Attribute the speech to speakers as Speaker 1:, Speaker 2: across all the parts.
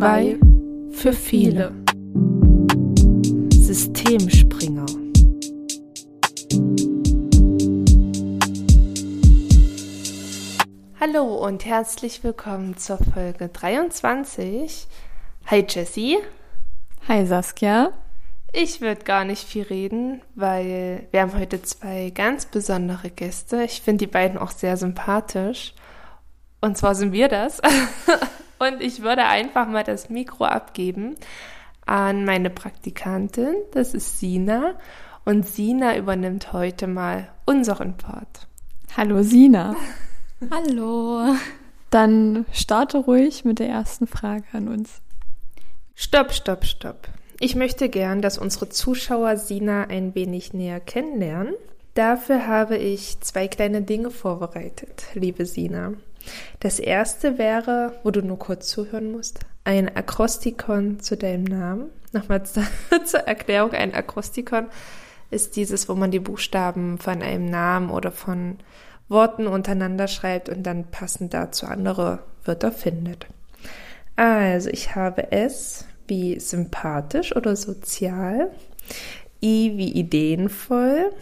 Speaker 1: Zwei für viele. Systemspringer. Hallo und herzlich willkommen zur Folge 23. Hi Jessie.
Speaker 2: Hi Saskia.
Speaker 1: Ich würde gar nicht viel reden, weil wir haben heute zwei ganz besondere Gäste. Ich finde die beiden auch sehr sympathisch. Und zwar sind wir das. Und ich würde einfach mal das Mikro abgeben an meine Praktikantin. Das ist Sina. Und Sina übernimmt heute mal unseren Part.
Speaker 2: Hallo Sina.
Speaker 3: Hallo.
Speaker 2: Dann starte ruhig mit der ersten Frage an uns.
Speaker 1: Stopp, stopp, stopp. Ich möchte gern, dass unsere Zuschauer Sina ein wenig näher kennenlernen. Dafür habe ich zwei kleine Dinge vorbereitet, liebe Sina. Das erste wäre, wo du nur kurz zuhören musst, ein Akrostikon zu deinem Namen. Nochmal zur Erklärung, ein Akrostikon ist dieses, wo man die Buchstaben von einem Namen oder von Worten untereinander schreibt und dann passend dazu andere Wörter findet. Also ich habe es wie sympathisch oder sozial, I wie ideenvoll,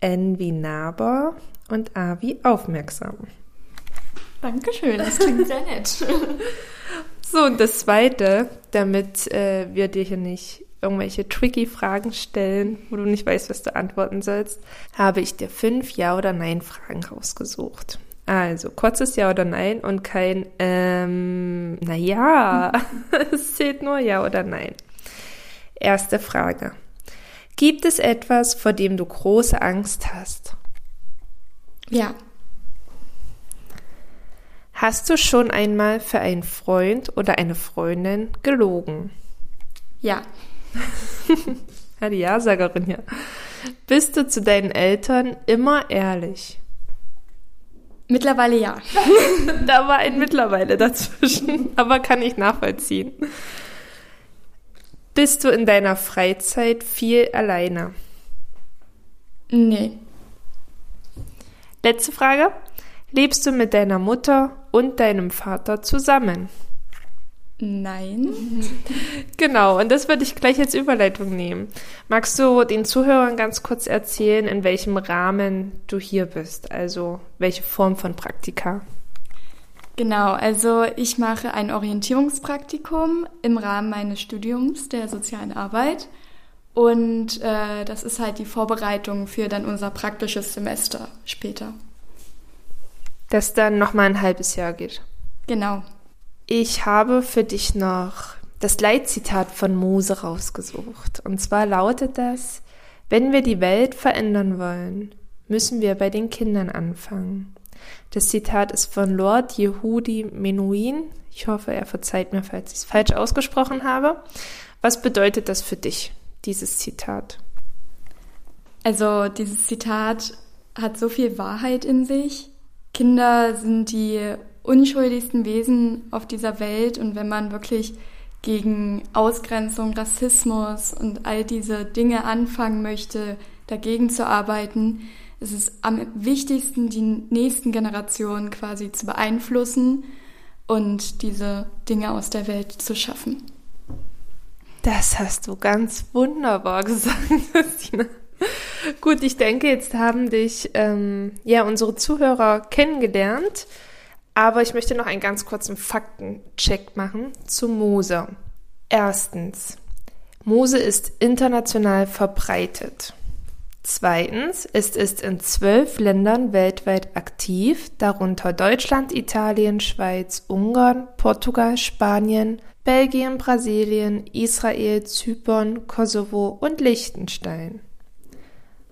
Speaker 1: N wie nahbar und A wie aufmerksam.
Speaker 3: Dankeschön, das klingt sehr nett.
Speaker 1: so, und das Zweite, damit äh, wir dir hier nicht irgendwelche tricky Fragen stellen, wo du nicht weißt, was du antworten sollst, habe ich dir fünf Ja- oder Nein-Fragen rausgesucht. Also kurzes Ja oder Nein und kein ähm, na ja. es zählt nur Ja oder Nein. Erste Frage. Gibt es etwas, vor dem du große Angst hast?
Speaker 3: Ja.
Speaker 1: Hast du schon einmal für einen Freund oder eine Freundin gelogen?
Speaker 3: Ja.
Speaker 1: ja, die Ja-Sagerin hier. Bist du zu deinen Eltern immer ehrlich?
Speaker 3: Mittlerweile ja.
Speaker 1: da war ein Mittlerweile dazwischen, aber kann ich nachvollziehen. Bist du in deiner Freizeit viel alleine?
Speaker 3: Nee.
Speaker 1: Letzte Frage. Lebst du mit deiner Mutter und deinem Vater zusammen?
Speaker 3: Nein.
Speaker 1: Genau, und das würde ich gleich als Überleitung nehmen. Magst du den Zuhörern ganz kurz erzählen, in welchem Rahmen du hier bist? Also welche Form von Praktika?
Speaker 3: Genau, also ich mache ein Orientierungspraktikum im Rahmen meines Studiums der sozialen Arbeit. Und äh, das ist halt die Vorbereitung für dann unser praktisches Semester später.
Speaker 1: Das dann nochmal ein halbes Jahr geht.
Speaker 3: Genau.
Speaker 1: Ich habe für dich noch das Leitzitat von Mose rausgesucht. Und zwar lautet das, wenn wir die Welt verändern wollen, müssen wir bei den Kindern anfangen. Das Zitat ist von Lord Yehudi Menuhin. Ich hoffe, er verzeiht mir, falls ich es falsch ausgesprochen habe. Was bedeutet das für dich, dieses Zitat?
Speaker 3: Also dieses Zitat hat so viel Wahrheit in sich. Kinder sind die unschuldigsten Wesen auf dieser Welt und wenn man wirklich gegen Ausgrenzung, Rassismus und all diese Dinge anfangen möchte, dagegen zu arbeiten, ist es am wichtigsten, die nächsten Generationen quasi zu beeinflussen und diese Dinge aus der Welt zu schaffen.
Speaker 1: Das hast du ganz wunderbar gesagt, Christina. Gut, ich denke, jetzt haben dich ähm, ja unsere Zuhörer kennengelernt. Aber ich möchte noch einen ganz kurzen Faktencheck machen zu Mose. Erstens, Mose ist international verbreitet. Zweitens ist es in zwölf Ländern weltweit aktiv, darunter Deutschland, Italien, Schweiz, Ungarn, Portugal, Spanien, Belgien, Brasilien, Israel, Zypern, Kosovo und Liechtenstein.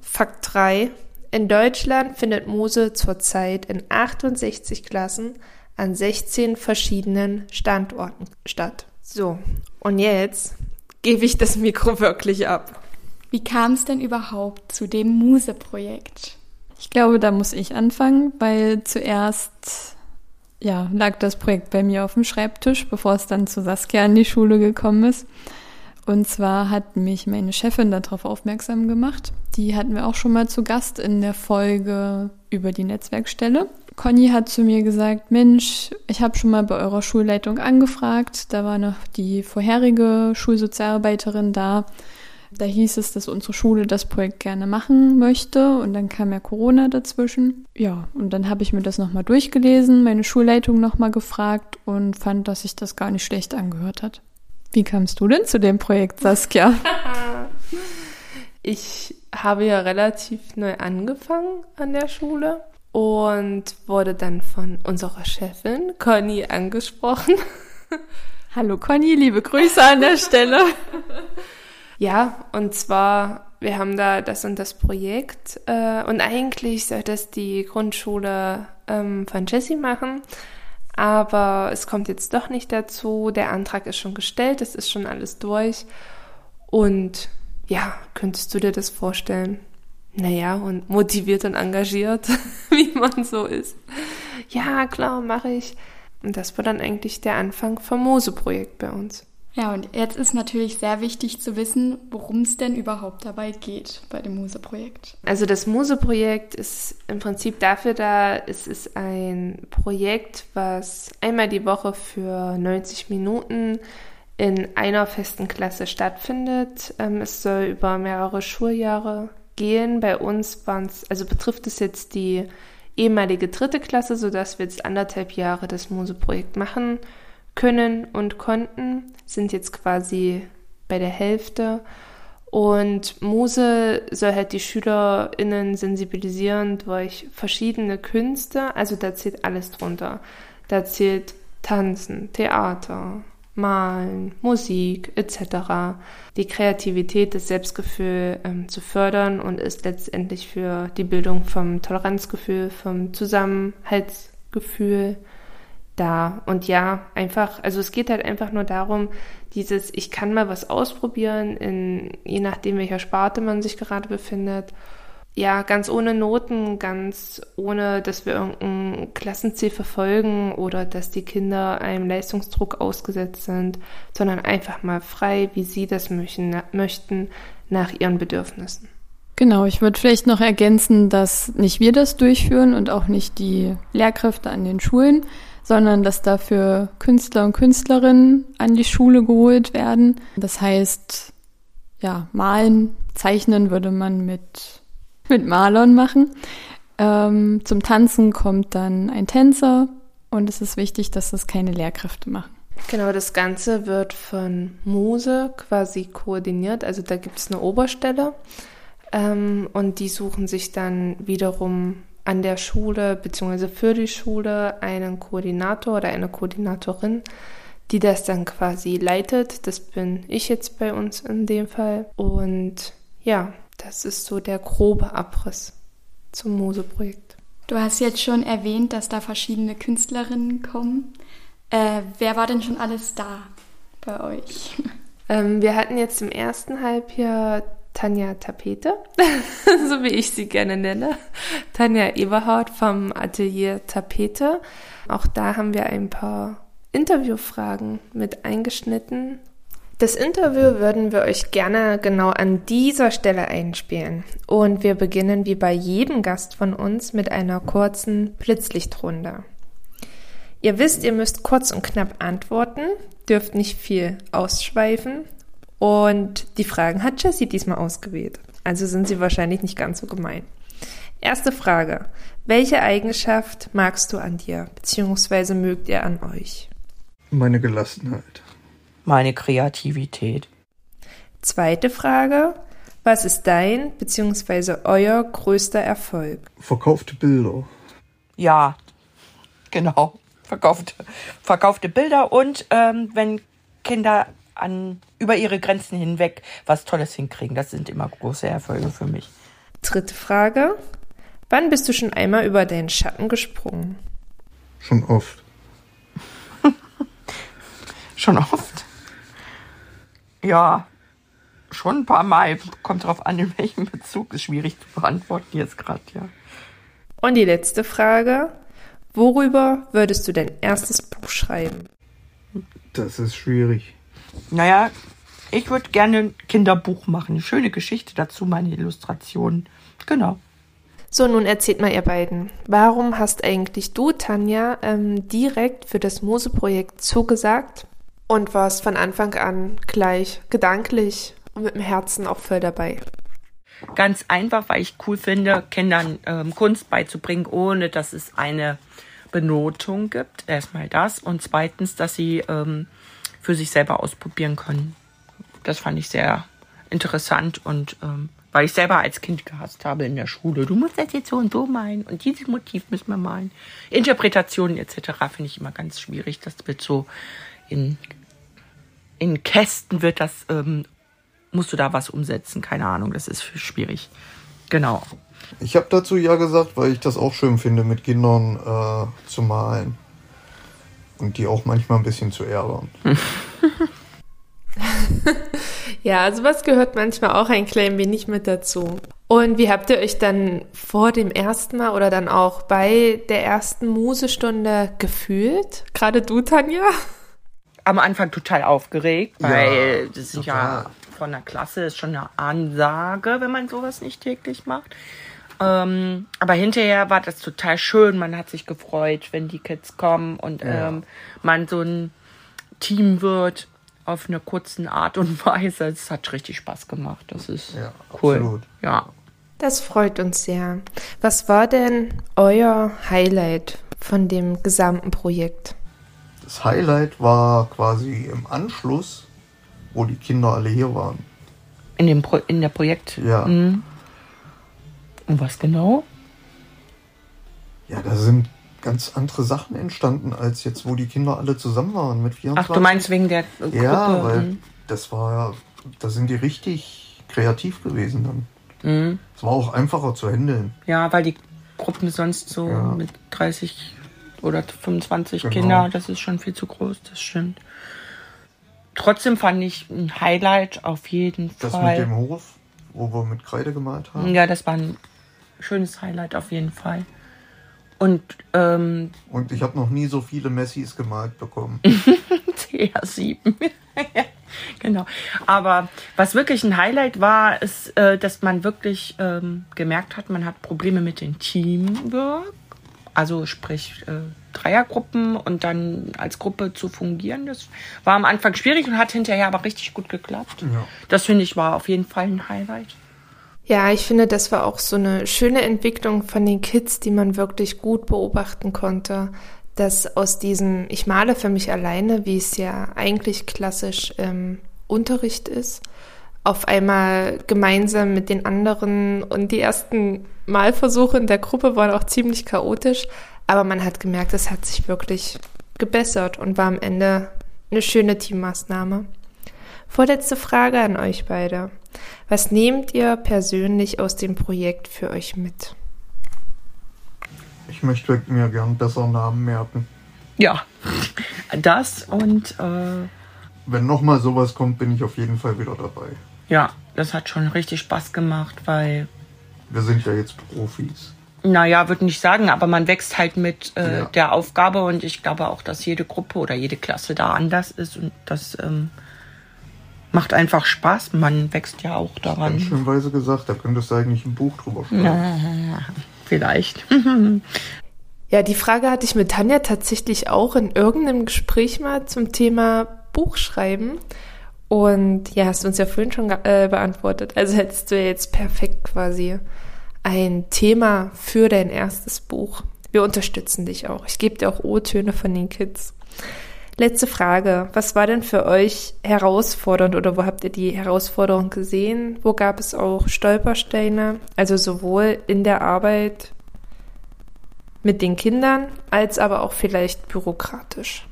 Speaker 1: Fakt 3. In Deutschland findet Mose zurzeit in 68 Klassen an 16 verschiedenen Standorten statt. So, und jetzt gebe ich das Mikro wirklich ab.
Speaker 3: Wie kam es denn überhaupt zu dem Muse-Projekt?
Speaker 2: Ich glaube, da muss ich anfangen, weil zuerst ja, lag das Projekt bei mir auf dem Schreibtisch, bevor es dann zu Saskia in die Schule gekommen ist. Und zwar hat mich meine Chefin darauf aufmerksam gemacht. Die hatten wir auch schon mal zu Gast in der Folge über die Netzwerkstelle. Conny hat zu mir gesagt, Mensch, ich habe schon mal bei eurer Schulleitung angefragt. Da war noch die vorherige Schulsozialarbeiterin da. Da hieß es, dass unsere Schule das Projekt gerne machen möchte und dann kam ja Corona dazwischen. Ja, und dann habe ich mir das nochmal durchgelesen, meine Schulleitung nochmal gefragt und fand, dass sich das gar nicht schlecht angehört hat. Wie kamst du denn zu dem Projekt, Saskia?
Speaker 1: ich habe ja relativ neu angefangen an der Schule und wurde dann von unserer Chefin Conny angesprochen.
Speaker 2: Hallo Conny, liebe Grüße an der Stelle.
Speaker 1: Ja, und zwar, wir haben da das und das Projekt äh, und eigentlich soll das die Grundschule ähm, von Jessie machen, aber es kommt jetzt doch nicht dazu. Der Antrag ist schon gestellt, es ist schon alles durch und ja, könntest du dir das vorstellen? Naja, und motiviert und engagiert, wie man so ist. Ja, klar, mache ich. Und das war dann eigentlich der Anfang vom Mose-Projekt bei uns.
Speaker 3: Ja, und jetzt ist natürlich sehr wichtig zu wissen, worum es denn überhaupt dabei geht bei dem Muse-Projekt.
Speaker 1: Also das Muse-Projekt ist im Prinzip dafür da, es ist ein Projekt, was einmal die Woche für 90 Minuten in einer festen Klasse stattfindet. Ähm, es soll über mehrere Schuljahre gehen. Bei uns waren es, also betrifft es jetzt die ehemalige dritte Klasse, sodass wir jetzt anderthalb Jahre das Muse-Projekt machen können und konnten, sind jetzt quasi bei der Hälfte. Und Muse soll halt die SchülerInnen sensibilisieren durch verschiedene Künste. Also da zählt alles drunter. Da zählt Tanzen, Theater, Malen, Musik etc. Die Kreativität, das Selbstgefühl ähm, zu fördern und ist letztendlich für die Bildung vom Toleranzgefühl, vom Zusammenhaltsgefühl da. Und ja, einfach, also es geht halt einfach nur darum, dieses, ich kann mal was ausprobieren, in, je nachdem, welcher Sparte man sich gerade befindet. Ja, ganz ohne Noten, ganz ohne, dass wir irgendein Klassenziel verfolgen oder dass die Kinder einem Leistungsdruck ausgesetzt sind, sondern einfach mal frei, wie sie das möchten, möchten nach ihren Bedürfnissen.
Speaker 2: Genau, ich würde vielleicht noch ergänzen, dass nicht wir das durchführen und auch nicht die Lehrkräfte an den Schulen, sondern dass dafür Künstler und Künstlerinnen an die Schule geholt werden. Das heißt, ja, malen, zeichnen würde man mit, mit Malern machen. Ähm, zum Tanzen kommt dann ein Tänzer und es ist wichtig, dass das keine Lehrkräfte machen.
Speaker 1: Genau, das Ganze wird von Muse quasi koordiniert. Also da gibt es eine Oberstelle ähm, und die suchen sich dann wiederum an der Schule bzw. für die Schule einen Koordinator oder eine Koordinatorin, die das dann quasi leitet. Das bin ich jetzt bei uns in dem Fall. Und ja, das ist so der grobe Abriss zum Mose-Projekt.
Speaker 3: Du hast jetzt schon erwähnt, dass da verschiedene Künstlerinnen kommen. Äh, wer war denn schon alles da bei euch?
Speaker 1: Ähm, wir hatten jetzt im ersten Halbjahr Tanja Tapete, so wie ich sie gerne nenne. Tanja Eberhardt vom Atelier Tapete. Auch da haben wir ein paar Interviewfragen mit eingeschnitten. Das Interview würden wir euch gerne genau an dieser Stelle einspielen. Und wir beginnen wie bei jedem Gast von uns mit einer kurzen Blitzlichtrunde. Ihr wisst, ihr müsst kurz und knapp antworten, dürft nicht viel ausschweifen und die Fragen hat Jessie diesmal ausgewählt. Also sind sie wahrscheinlich nicht ganz so gemein. Erste Frage. Welche Eigenschaft magst du an dir, beziehungsweise mögt ihr an euch?
Speaker 4: Meine Gelassenheit.
Speaker 5: Meine Kreativität.
Speaker 1: Zweite Frage. Was ist dein, beziehungsweise euer größter Erfolg?
Speaker 4: Verkaufte Bilder.
Speaker 5: Ja, genau. Verkaufte, verkaufte Bilder und ähm, wenn Kinder an, über ihre Grenzen hinweg was Tolles hinkriegen. Das sind immer große Erfolge für mich.
Speaker 1: Dritte Frage. Wann bist du schon einmal über deinen Schatten gesprungen?
Speaker 4: Schon oft.
Speaker 5: schon oft? Ja, schon ein paar Mal. Kommt drauf an, in welchem Bezug. Ist schwierig zu beantworten jetzt gerade, ja.
Speaker 1: Und die letzte Frage. Worüber würdest du dein erstes Buch schreiben?
Speaker 4: Das ist schwierig.
Speaker 5: Naja, ich würde gerne ein Kinderbuch machen. Eine schöne Geschichte dazu, meine Illustrationen. Genau.
Speaker 1: So, nun erzählt mal ihr beiden, warum hast eigentlich du, Tanja, ähm, direkt für das Muse-Projekt zugesagt und warst von Anfang an gleich gedanklich und mit dem Herzen auch voll dabei?
Speaker 5: Ganz einfach, weil ich cool finde, Kindern ähm, Kunst beizubringen, ohne dass es eine Benotung gibt. Erstmal das. Und zweitens, dass sie ähm, für sich selber ausprobieren können. Das fand ich sehr interessant und ähm, weil ich selber als Kind gehasst habe in der Schule. Du musst das jetzt so und so malen und dieses Motiv müssen wir malen. Interpretationen etc. finde ich immer ganz schwierig. Das wird so in, in Kästen wird das, ähm, musst du da was umsetzen. Keine Ahnung, das ist schwierig. Genau.
Speaker 4: Ich habe dazu ja gesagt, weil ich das auch schön finde, mit Kindern äh, zu malen. Und die auch manchmal ein bisschen zu ärgern.
Speaker 1: Ja, also was gehört manchmal auch ein klein wenig mit dazu. Und wie habt ihr euch dann vor dem ersten Mal oder dann auch bei der ersten Musestunde gefühlt? Gerade du, Tanja?
Speaker 5: Am Anfang total aufgeregt, weil
Speaker 4: Ja,
Speaker 5: das
Speaker 4: total.
Speaker 5: ja von der Klasse ist schon eine Ansage, wenn man sowas nicht täglich macht. Ähm, aber hinterher war das total schön. Man hat sich gefreut, wenn die Kids kommen und
Speaker 4: Ja.
Speaker 5: ähm, man so ein Team wird auf eine kurzen Art und Weise. Es hat richtig Spaß gemacht. Das ist
Speaker 4: Ja,
Speaker 5: cool.
Speaker 4: absolut.
Speaker 5: Ja.
Speaker 1: Das freut uns sehr. Was war denn euer Highlight von dem gesamten Projekt?
Speaker 4: Das Highlight war quasi im Anschluss, wo die Kinder alle hier waren.
Speaker 5: In dem Pro in der Projekt.
Speaker 4: Ja.
Speaker 5: Mhm. Und was genau?
Speaker 4: Ja, da sind ganz andere Sachen entstanden, als jetzt, wo die Kinder alle zusammen waren mit 24.
Speaker 5: Ach, du meinst wegen der Gruppe?
Speaker 4: Ja, weil
Speaker 5: Mhm.
Speaker 4: das war ja, da sind die richtig kreativ gewesen dann.
Speaker 5: Mhm.
Speaker 4: Es war auch einfacher zu handeln.
Speaker 5: Ja, weil die Gruppen sonst so
Speaker 4: Ja.
Speaker 5: mit 30 oder 25
Speaker 4: Genau.
Speaker 5: Kinder, das ist schon viel zu groß, das stimmt. Trotzdem fand ich ein Highlight auf jeden
Speaker 4: Das
Speaker 5: Fall.
Speaker 4: mit dem Hof, wo wir mit Kreide gemalt haben.
Speaker 5: ja, das war ein schönes Highlight auf jeden Fall. Und ähm,
Speaker 4: Und ich habe noch nie so viele Messis gemalt bekommen.
Speaker 5: TR7. genau. Aber was wirklich ein Highlight war, ist, äh, dass man wirklich ähm, gemerkt hat, man hat Probleme mit dem Teamwork. Also sprich äh, Dreiergruppen und dann als Gruppe zu fungieren. Das war am Anfang schwierig und hat hinterher aber richtig gut geklappt.
Speaker 4: Ja.
Speaker 5: Das finde ich war auf jeden Fall ein Highlight.
Speaker 1: Ja, ich finde, das war auch so eine schöne Entwicklung von den Kids, die man wirklich gut beobachten konnte, dass aus diesem Ich male für mich alleine, wie es ja eigentlich klassisch im Unterricht ist, auf einmal gemeinsam mit den anderen und die ersten Malversuche in der Gruppe waren auch ziemlich chaotisch, aber man hat gemerkt, es hat sich wirklich gebessert und war am Ende eine schöne Teammaßnahme. Vorletzte Frage an euch beide. Was nehmt ihr persönlich aus dem Projekt für euch mit?
Speaker 4: Ich möchte mir gern besser Namen merken.
Speaker 5: Ja, das und äh,
Speaker 4: Wenn nochmal sowas kommt, bin ich auf jeden Fall wieder dabei.
Speaker 5: ja, das hat schon richtig Spaß gemacht, weil
Speaker 4: Wir sind ja jetzt Profis.
Speaker 5: Naja, würde nicht sagen, aber man wächst halt mit äh,
Speaker 4: Ja.
Speaker 5: der Aufgabe und ich glaube auch, dass jede Gruppe oder jede Klasse da anders ist und das ähm, macht einfach Spaß. Man wächst ja auch
Speaker 4: Ganz
Speaker 5: daran.
Speaker 4: schön weise gesagt, da könntest du eigentlich ein Buch drüber schreiben.
Speaker 5: Ja, vielleicht.
Speaker 1: Ja, die Frage hatte ich mit Tanja tatsächlich auch in irgendeinem Gespräch mal zum Thema Buchschreiben. Und ja, hast du uns ja vorhin schon äh, beantwortet. Also hättest du jetzt perfekt quasi ein Thema für dein erstes Buch. Wir unterstützen dich auch. Ich gebe dir auch O-Töne von den Kids. Letzte Frage. Was war denn für euch herausfordernd oder wo habt ihr die Herausforderung gesehen? Wo gab es auch Stolpersteine? Also sowohl in der Arbeit mit den Kindern als aber auch vielleicht bürokratisch.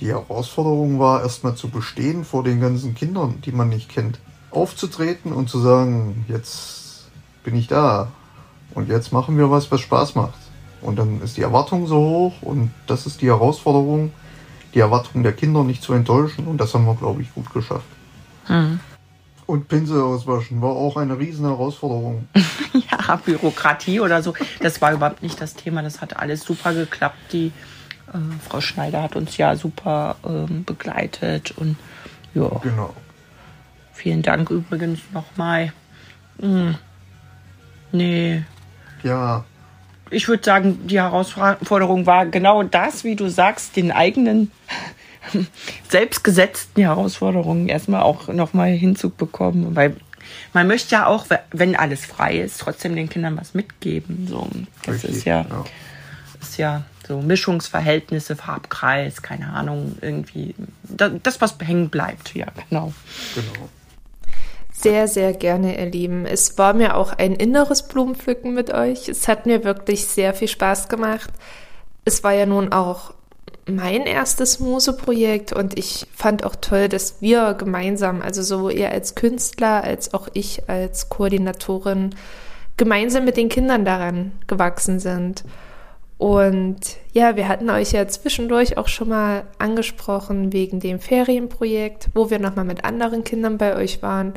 Speaker 4: Die Herausforderung war erstmal zu bestehen vor den ganzen Kindern, die man nicht kennt. Aufzutreten und zu sagen, jetzt bin ich da und jetzt machen wir was, was Spaß macht. Und dann ist die Erwartung so hoch und das ist die Herausforderung, die Erwartung der Kinder nicht zu enttäuschen und das haben wir, glaube ich, gut geschafft. Und Pinsel auswaschen war auch eine riesen Herausforderung.
Speaker 5: ja, Bürokratie oder so, das war überhaupt nicht das Thema. Das hat alles super geklappt. Die äh, Frau Schneider hat uns ja super ähm, begleitet und ja.
Speaker 4: Genau.
Speaker 5: Vielen Dank übrigens nochmal. Hm. Nee,
Speaker 4: ja.
Speaker 5: Ich würde sagen, die Herausforderung war genau das, wie du sagst, den eigenen selbstgesetzten Herausforderungen erstmal auch nochmal hinzubekommen. Weil man möchte ja auch, wenn alles frei ist, trotzdem den Kindern was mitgeben. So, das Richtig, ist ja, ja, ist ja so Mischungsverhältnisse, Farbkreis, keine Ahnung, irgendwie das, was hängen bleibt. Ja, genau. Genau.
Speaker 1: Sehr, sehr gerne, ihr Lieben. Es war mir auch ein inneres Blumenpflücken mit euch. Es hat mir wirklich sehr viel Spaß gemacht. Es war ja nun auch mein erstes Muse-Projekt und ich fand auch toll, dass wir gemeinsam, also sowohl ihr als Künstler als auch ich als Koordinatorin, gemeinsam mit den Kindern daran gewachsen sind. Und ja, wir hatten euch ja zwischendurch auch schon mal angesprochen wegen dem Ferienprojekt, wo wir nochmal mit anderen Kindern bei euch waren.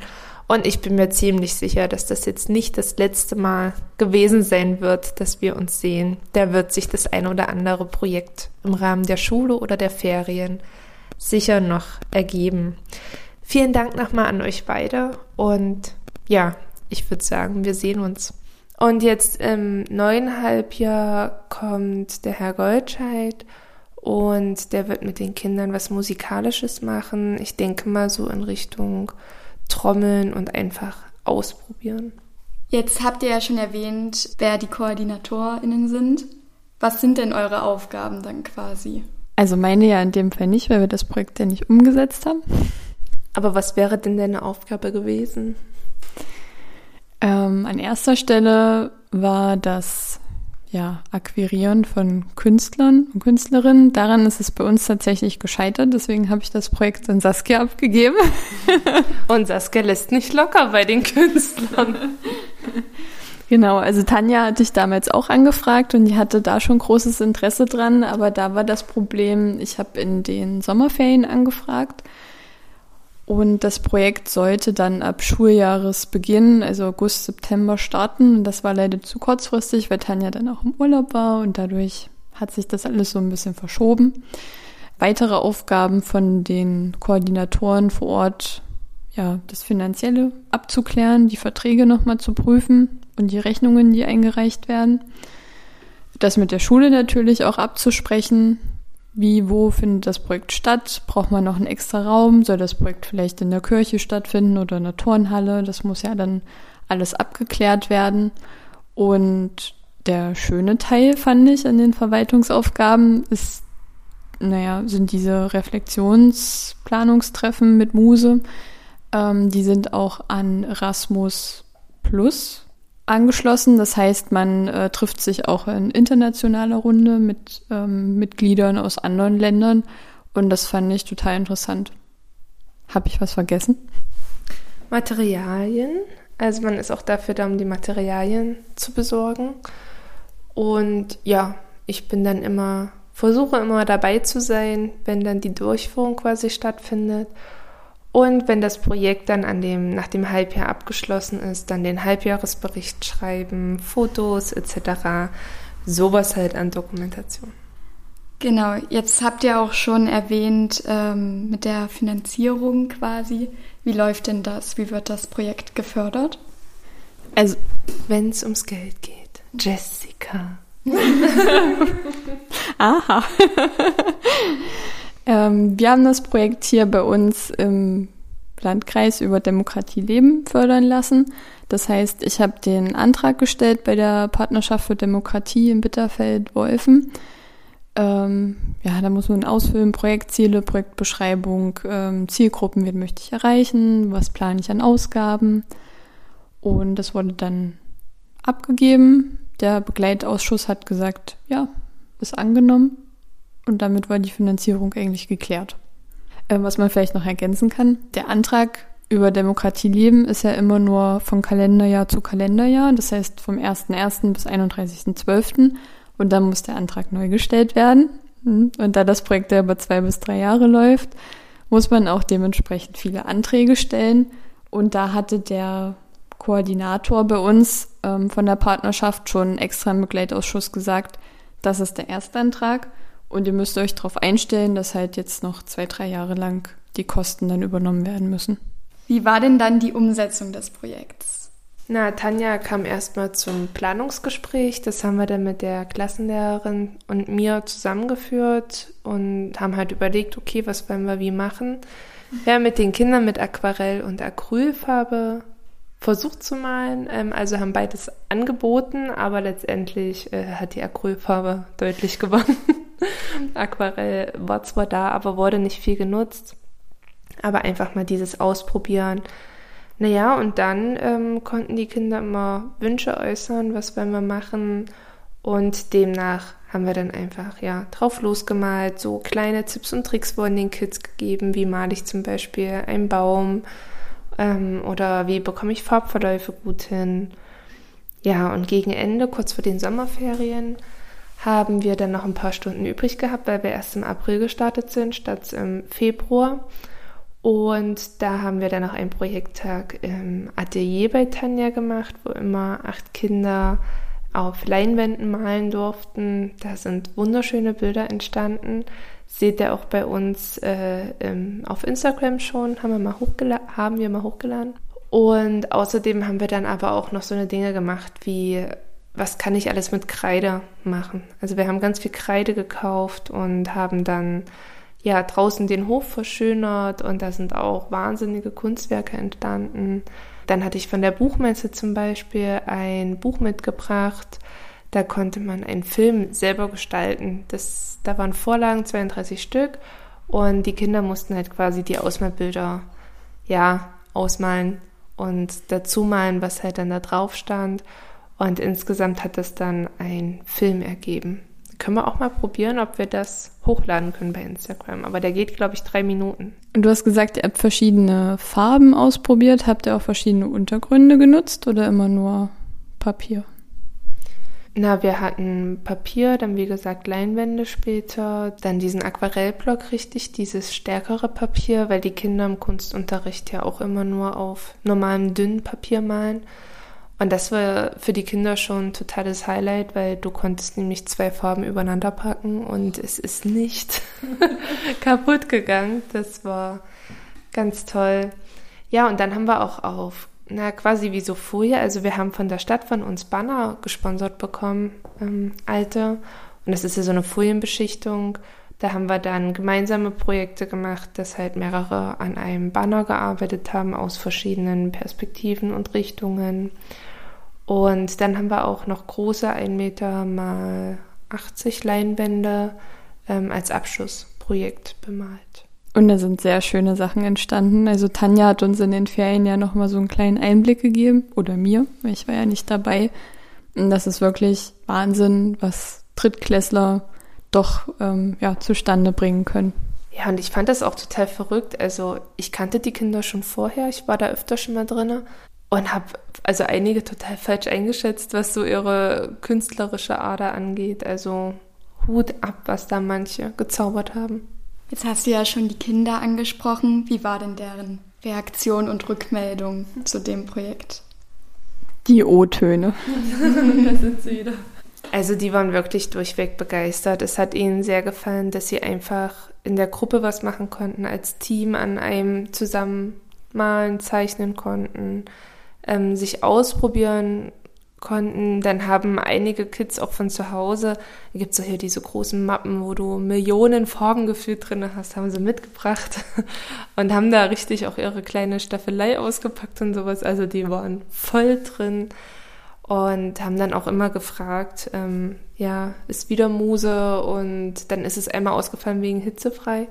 Speaker 1: Und ich bin mir ziemlich sicher, dass das jetzt nicht das letzte Mal gewesen sein wird, dass wir uns sehen. Da wird sich das ein oder andere Projekt im Rahmen der Schule oder der Ferien sicher noch ergeben. Vielen Dank nochmal an euch beide und ja, ich würde sagen, wir sehen uns. Und jetzt im neuen Halbjahr kommt der Herr Goldscheid und der wird mit den Kindern was Musikalisches machen. Ich denke mal so in Richtung trommeln und einfach ausprobieren.
Speaker 3: Jetzt habt ihr ja schon erwähnt, wer die KoordinatorInnen sind. Was sind denn eure Aufgaben dann quasi?
Speaker 2: Also meine ja in dem Fall nicht, weil wir das Projekt ja nicht umgesetzt haben.
Speaker 1: Aber was wäre denn deine Aufgabe gewesen?
Speaker 2: Ähm, an erster Stelle war das ja, Akquirieren von Künstlern und Künstlerinnen. Daran ist es bei uns tatsächlich gescheitert. Deswegen habe ich das Projekt an Saskia abgegeben.
Speaker 1: und Saskia lässt nicht locker bei den Künstlern.
Speaker 2: Genau, also Tanja hatte ich damals auch angefragt und die hatte da schon großes Interesse dran, aber da war das Problem, ich habe in den Sommerferien angefragt und das Projekt sollte dann ab Schuljahresbeginn, also August, September starten. Und das war leider zu kurzfristig, weil Tanja dann auch im Urlaub war und dadurch hat sich das alles so ein bisschen verschoben. Weitere Aufgaben von den Koordinatoren vor Ort, ja, das Finanzielle abzuklären, die Verträge nochmal zu prüfen und die Rechnungen, die eingereicht werden. Das mit der Schule natürlich auch abzusprechen, wie, wo findet das Projekt statt? Braucht man noch einen extra Raum? Soll das Projekt vielleicht in der Kirche stattfinden oder in der Turnhalle? Das muss ja dann alles abgeklärt werden. Und der schöne Teil, fand ich, an den Verwaltungsaufgaben ist, naja, sind diese Reflexionsplanungstreffen mit Muse. Ähm, die sind auch an Erasmus Plus angeschlossen. Das heißt, man äh, trifft sich auch in internationaler Runde mit ähm, Mitgliedern aus anderen Ländern und das fand ich total interessant. Habe ich was vergessen?
Speaker 1: Materialien. Also man ist auch dafür da, um die Materialien zu besorgen. Und ja, ich bin dann immer, versuche immer dabei zu sein, wenn dann die Durchführung quasi stattfindet und wenn das Projekt dann an dem, nach dem Halbjahr abgeschlossen ist, dann den Halbjahresbericht schreiben, Fotos etc. Sowas halt an Dokumentation.
Speaker 3: Genau, jetzt habt ihr auch schon erwähnt ähm, mit der Finanzierung quasi. Wie läuft denn das? Wie wird das Projekt gefördert?
Speaker 1: Also, wenn es ums Geld geht. Jessica.
Speaker 2: Aha. Ähm, wir haben das Projekt hier bei uns im Landkreis über Demokratie leben fördern lassen. Das heißt, ich habe den Antrag gestellt bei der Partnerschaft für Demokratie in Bitterfeld-Wolfen. Ähm, ja, da muss man ausfüllen, Projektziele, Projektbeschreibung, ähm, Zielgruppen, wen möchte ich erreichen, was plane ich an Ausgaben. Und das wurde dann abgegeben. Der Begleitausschuss hat gesagt, ja, ist angenommen. Und damit war die Finanzierung eigentlich geklärt. Ähm, was man vielleicht noch ergänzen kann, der Antrag über Demokratie leben ist ja immer nur von Kalenderjahr zu Kalenderjahr, das heißt vom 1.1. bis 31.12. Und dann muss der Antrag neu gestellt werden. Hm, und da das Projekt ja über zwei bis drei Jahre läuft, muss man auch dementsprechend viele Anträge stellen. Und da hatte der Koordinator bei uns ähm, von der Partnerschaft schon extra im Begleitausschuss gesagt, das ist der Erstantrag. Und ihr müsst euch darauf einstellen, dass halt jetzt noch zwei, drei Jahre lang die Kosten dann übernommen werden müssen.
Speaker 3: Wie war denn dann die Umsetzung des Projekts?
Speaker 1: Na, Tanja kam erstmal zum Planungsgespräch. Das haben wir dann mit der Klassenlehrerin und mir zusammengeführt und haben halt überlegt, okay, was wollen wir wie machen. Wir haben mit den Kindern mit Aquarell und Acrylfarbe versucht zu malen, ähm, also haben beides angeboten, aber letztendlich äh, hat die Acrylfarbe deutlich gewonnen. Aquarell war zwar da, aber wurde nicht viel genutzt. Aber einfach mal dieses Ausprobieren naja, und dann ähm, konnten die Kinder immer Wünsche äußern, was wollen wir machen. Und demnach haben wir dann einfach ja drauf losgemalt. So kleine Tipps und Tricks wurden den Kids gegeben. Wie male ich zum Beispiel einen Baum ähm, oder wie bekomme ich Farbverläufe gut hin. Ja, und gegen Ende, kurz vor den Sommerferien, haben wir dann noch ein paar Stunden übrig gehabt, weil wir erst im April gestartet sind, statt im Februar. Und da haben wir dann noch einen Projekttag im Atelier bei Tanja gemacht, wo immer acht Kinder auf Leinwänden malen durften. Da sind wunderschöne Bilder entstanden. Seht ihr auch bei uns äh, im, auf Instagram schon, haben wir, mal haben wir mal hochgeladen. Und außerdem haben wir dann aber auch noch so eine Dinge gemacht wie, was kann ich alles mit Kreide machen? Also wir haben ganz viel Kreide gekauft und haben dann ja draußen den Hof verschönert und da sind auch wahnsinnige Kunstwerke entstanden. Dann hatte ich von der Buchmesse zum Beispiel ein Buch mitgebracht. Da konnte man einen Film selber gestalten. Das, da waren Vorlagen, 32 Stück, und die Kinder mussten halt quasi die Ausmalbilder ja ausmalen und dazu malen, was halt dann da drauf stand. Und insgesamt hat es dann ein Film ergeben. Können wir auch mal probieren, ob wir das hochladen können bei Instagram. Aber der geht, glaube ich, drei Minuten.
Speaker 2: Und du hast gesagt, ihr habt verschiedene Farben ausprobiert. Habt ihr auch verschiedene Untergründe genutzt oder immer nur Papier?
Speaker 1: Na, wir hatten Papier, dann wie gesagt Leinwände später, dann diesen Aquarellblock richtig, dieses stärkere Papier, weil die Kinder im Kunstunterricht ja auch immer nur auf normalem dünnen Papier malen. Und das war für die Kinder schon ein totales Highlight, weil du konntest nämlich zwei Farben übereinander packen und es ist nicht kaputt gegangen. Das war ganz toll. Ja, und dann haben wir auch auf, na, quasi wie so Folie, also wir haben von der Stadt von uns Banner gesponsert bekommen, ähm, alte. Und das ist ja so eine Folienbeschichtung. Da haben wir dann gemeinsame Projekte gemacht, dass halt mehrere an einem Banner gearbeitet haben aus verschiedenen Perspektiven und Richtungen. Und dann haben wir auch noch große 1 Meter mal 80 Leinwände ähm, als Abschlussprojekt bemalt.
Speaker 2: Und da sind sehr schöne Sachen entstanden. Also Tanja hat uns in den Ferien ja nochmal so einen kleinen Einblick gegeben, oder mir, weil ich war ja nicht dabei. Und das ist wirklich Wahnsinn, was Drittklässler doch ähm, ja, zustande bringen können.
Speaker 1: Ja, und ich fand das auch total verrückt. Also ich kannte die Kinder schon vorher, ich war da öfter schon mal drin und habe also einige total falsch eingeschätzt, was so ihre künstlerische Ader angeht. Also Hut ab, was da manche gezaubert haben.
Speaker 3: Jetzt hast du ja schon die Kinder angesprochen. Wie war denn deren Reaktion und Rückmeldung zu dem Projekt?
Speaker 2: Die O-Töne.
Speaker 1: da sind sie wieder. Also die waren wirklich durchweg begeistert. Es hat ihnen sehr gefallen, dass sie einfach in der Gruppe was machen konnten, als Team an einem zusammen malen, zeichnen konnten ähm, sich ausprobieren konnten. Dann haben einige Kids auch von zu Hause, da gibt es ja hier diese großen Mappen, wo du Millionen Farben gefühlt drin hast, haben sie mitgebracht und haben da richtig auch ihre kleine Staffelei ausgepackt und sowas. Also die waren voll drin und haben dann auch immer gefragt, ähm, ja, ist wieder Muse und dann ist es einmal ausgefallen wegen hitzefrei.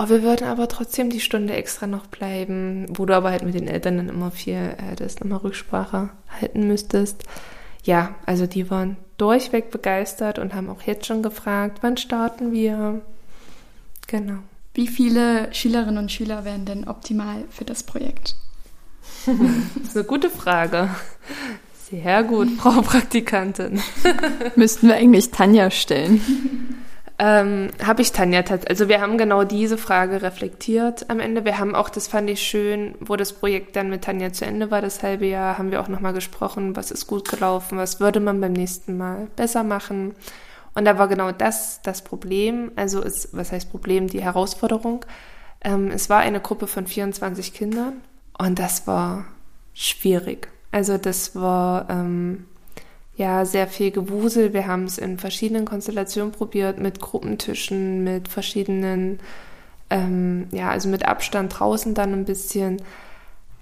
Speaker 1: Oh, wir würden aber trotzdem die Stunde extra noch bleiben, wo du aber halt mit den Eltern dann immer viel äh, das nochmal Rücksprache halten müsstest. Ja, also die waren durchweg begeistert und haben auch jetzt schon gefragt, wann starten wir? Genau.
Speaker 3: Wie viele Schülerinnen und Schüler wären denn optimal für das Projekt?
Speaker 1: das ist eine gute Frage. Sehr gut, Frau Praktikantin.
Speaker 2: Müssten wir eigentlich Tanja stellen
Speaker 1: ähm, habe ich Tanja tatsächlich. Also wir haben genau diese Frage reflektiert am Ende. Wir haben auch, das fand ich schön, wo das Projekt dann mit Tanja zu Ende war, das halbe Jahr, haben wir auch nochmal gesprochen, was ist gut gelaufen, was würde man beim nächsten Mal besser machen. Und da war genau das das Problem, also ist, was heißt Problem, die Herausforderung. Ähm, es war eine Gruppe von 24 Kindern und das war schwierig. Also das war ähm, ja sehr viel Gewusel. Wir haben es in verschiedenen Konstellationen probiert, mit Gruppentischen, mit verschiedenen, ähm, ja, also mit Abstand draußen dann ein bisschen.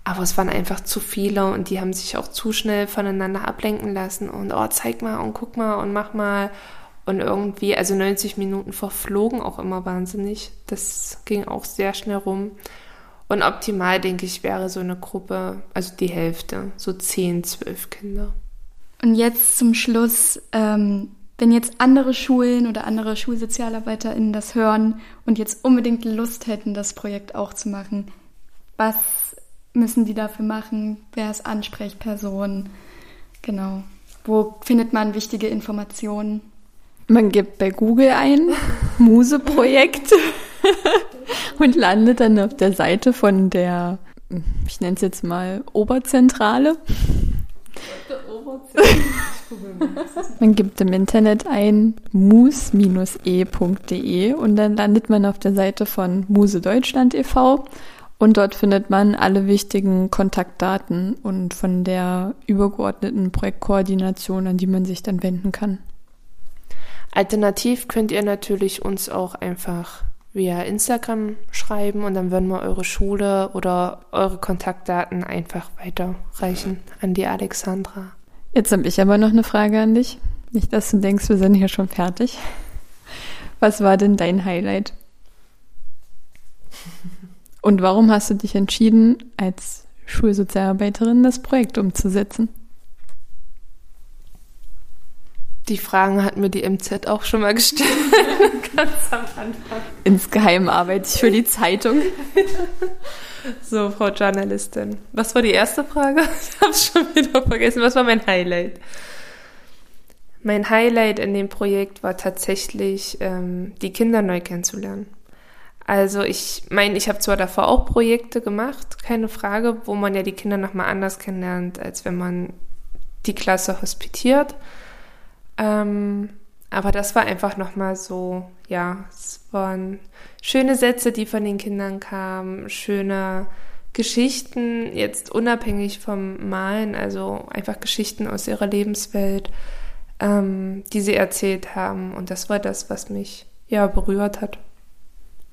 Speaker 1: Aber es waren einfach zu viele und die haben sich auch zu schnell voneinander ablenken lassen und oh, zeig mal und guck mal und mach mal. Und irgendwie, also 90 Minuten verflogen auch immer wahnsinnig. Das ging auch sehr schnell rum. Und optimal, denke ich, wäre so eine Gruppe, also die Hälfte, so 10, 12 Kinder.
Speaker 3: Und jetzt zum Schluss, ähm, wenn jetzt andere Schulen oder andere SchulsozialarbeiterInnen das hören und jetzt unbedingt Lust hätten, das Projekt auch zu machen, was müssen die dafür machen? Wer ist Ansprechperson? Genau. Wo findet man wichtige Informationen?
Speaker 2: Man gibt bei Google ein Muse-Projekt und landet dann auf der Seite von der, ich nenne es jetzt mal Oberzentrale. Man gibt im Internet ein mus-e.de und dann landet man auf der Seite von Muse Deutschland e.V. Und dort findet man alle wichtigen Kontaktdaten und von der übergeordneten Projektkoordination, an die man sich dann wenden kann.
Speaker 1: Alternativ könnt ihr natürlich uns auch einfach via Instagram schreiben und dann würden wir eure Schule oder eure Kontaktdaten einfach weiterreichen an die Alexandra.
Speaker 2: Jetzt habe ich aber noch eine Frage an dich. Nicht, dass du denkst, wir sind hier schon fertig. Was war denn dein Highlight? Und warum hast du dich entschieden, als Schulsozialarbeiterin das Projekt umzusetzen?
Speaker 1: Die Fragen hat mir die MZ auch schon mal gestellt, ganz am Anfang.
Speaker 2: Insgeheim arbeite ich für die Zeitung.
Speaker 1: so, Frau Journalistin. Was war die erste Frage? Ich habe es schon wieder vergessen. Was war mein Highlight? Mein Highlight in dem Projekt war tatsächlich, ähm, die Kinder neu kennenzulernen. Also ich meine, ich habe zwar davor auch Projekte gemacht, keine Frage, wo man ja die Kinder nochmal anders kennenlernt, als wenn man die Klasse hospitiert. Ähm, aber das war einfach nochmal so, ja, es waren schöne Sätze, die von den Kindern kamen, schöne Geschichten, jetzt unabhängig vom Malen, also einfach Geschichten aus ihrer Lebenswelt, ähm, die sie erzählt haben. Und das war das, was mich ja berührt hat.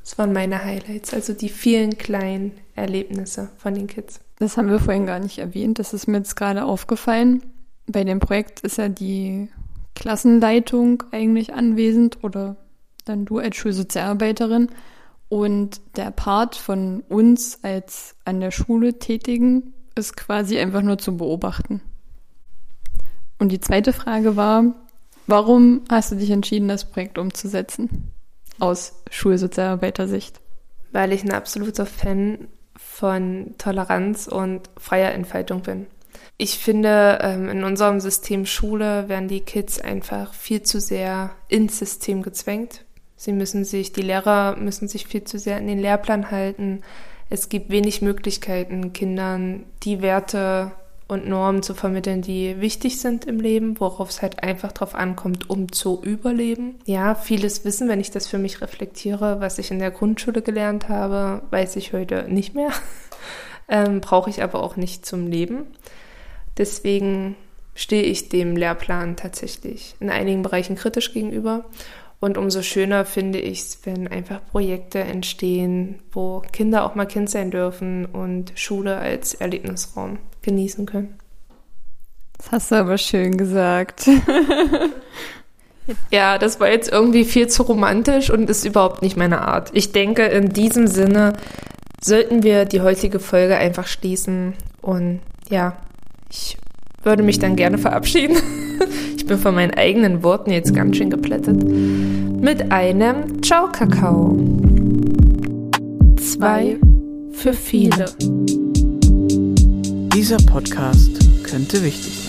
Speaker 1: Das waren meine Highlights, also die vielen kleinen Erlebnisse von den Kids.
Speaker 2: Das haben wir vorhin gar nicht erwähnt, das ist mir jetzt gerade aufgefallen. Bei dem Projekt ist ja die Klassenleitung eigentlich anwesend oder dann du als Schulsozialarbeiterin. Und der Part von uns als an der Schule Tätigen ist quasi einfach nur zu beobachten. Und die zweite Frage war, warum hast du dich entschieden, das Projekt umzusetzen? Aus Schulsozialarbeitersicht.
Speaker 1: Weil ich ein absoluter Fan von Toleranz und freier Entfaltung bin. Ich finde, ähm, in unserem System Schule werden die Kids einfach viel zu sehr ins System gezwängt. Sie müssen sich, die Lehrer müssen sich viel zu sehr an den Lehrplan halten. Es gibt wenig Möglichkeiten, Kindern die Werte und Normen zu vermitteln, die wichtig sind im Leben, worauf es halt einfach drauf ankommt, um zu überleben. Ja, vieles Wissen, wenn ich das für mich reflektiere, was ich in der Grundschule gelernt habe, weiß ich heute nicht mehr. ähm, Brauche ich aber auch nicht zum Leben. Deswegen stehe ich dem Lehrplan tatsächlich in einigen Bereichen kritisch gegenüber. Und umso schöner finde ich es, wenn einfach Projekte entstehen, wo Kinder auch mal Kind sein dürfen und Schule als Erlebnisraum genießen können.
Speaker 2: Das hast du aber schön gesagt.
Speaker 1: ja, das war jetzt irgendwie viel zu romantisch und ist überhaupt nicht meine Art. Ich denke, in diesem Sinne sollten wir die heutige Folge einfach schließen und ja, ich würde mich dann gerne verabschieden. Ich bin von meinen eigenen Worten jetzt ganz schön geplättet. Mit einem Ciao Kakao. Zwei für viele.
Speaker 6: Dieser Podcast könnte wichtig sein.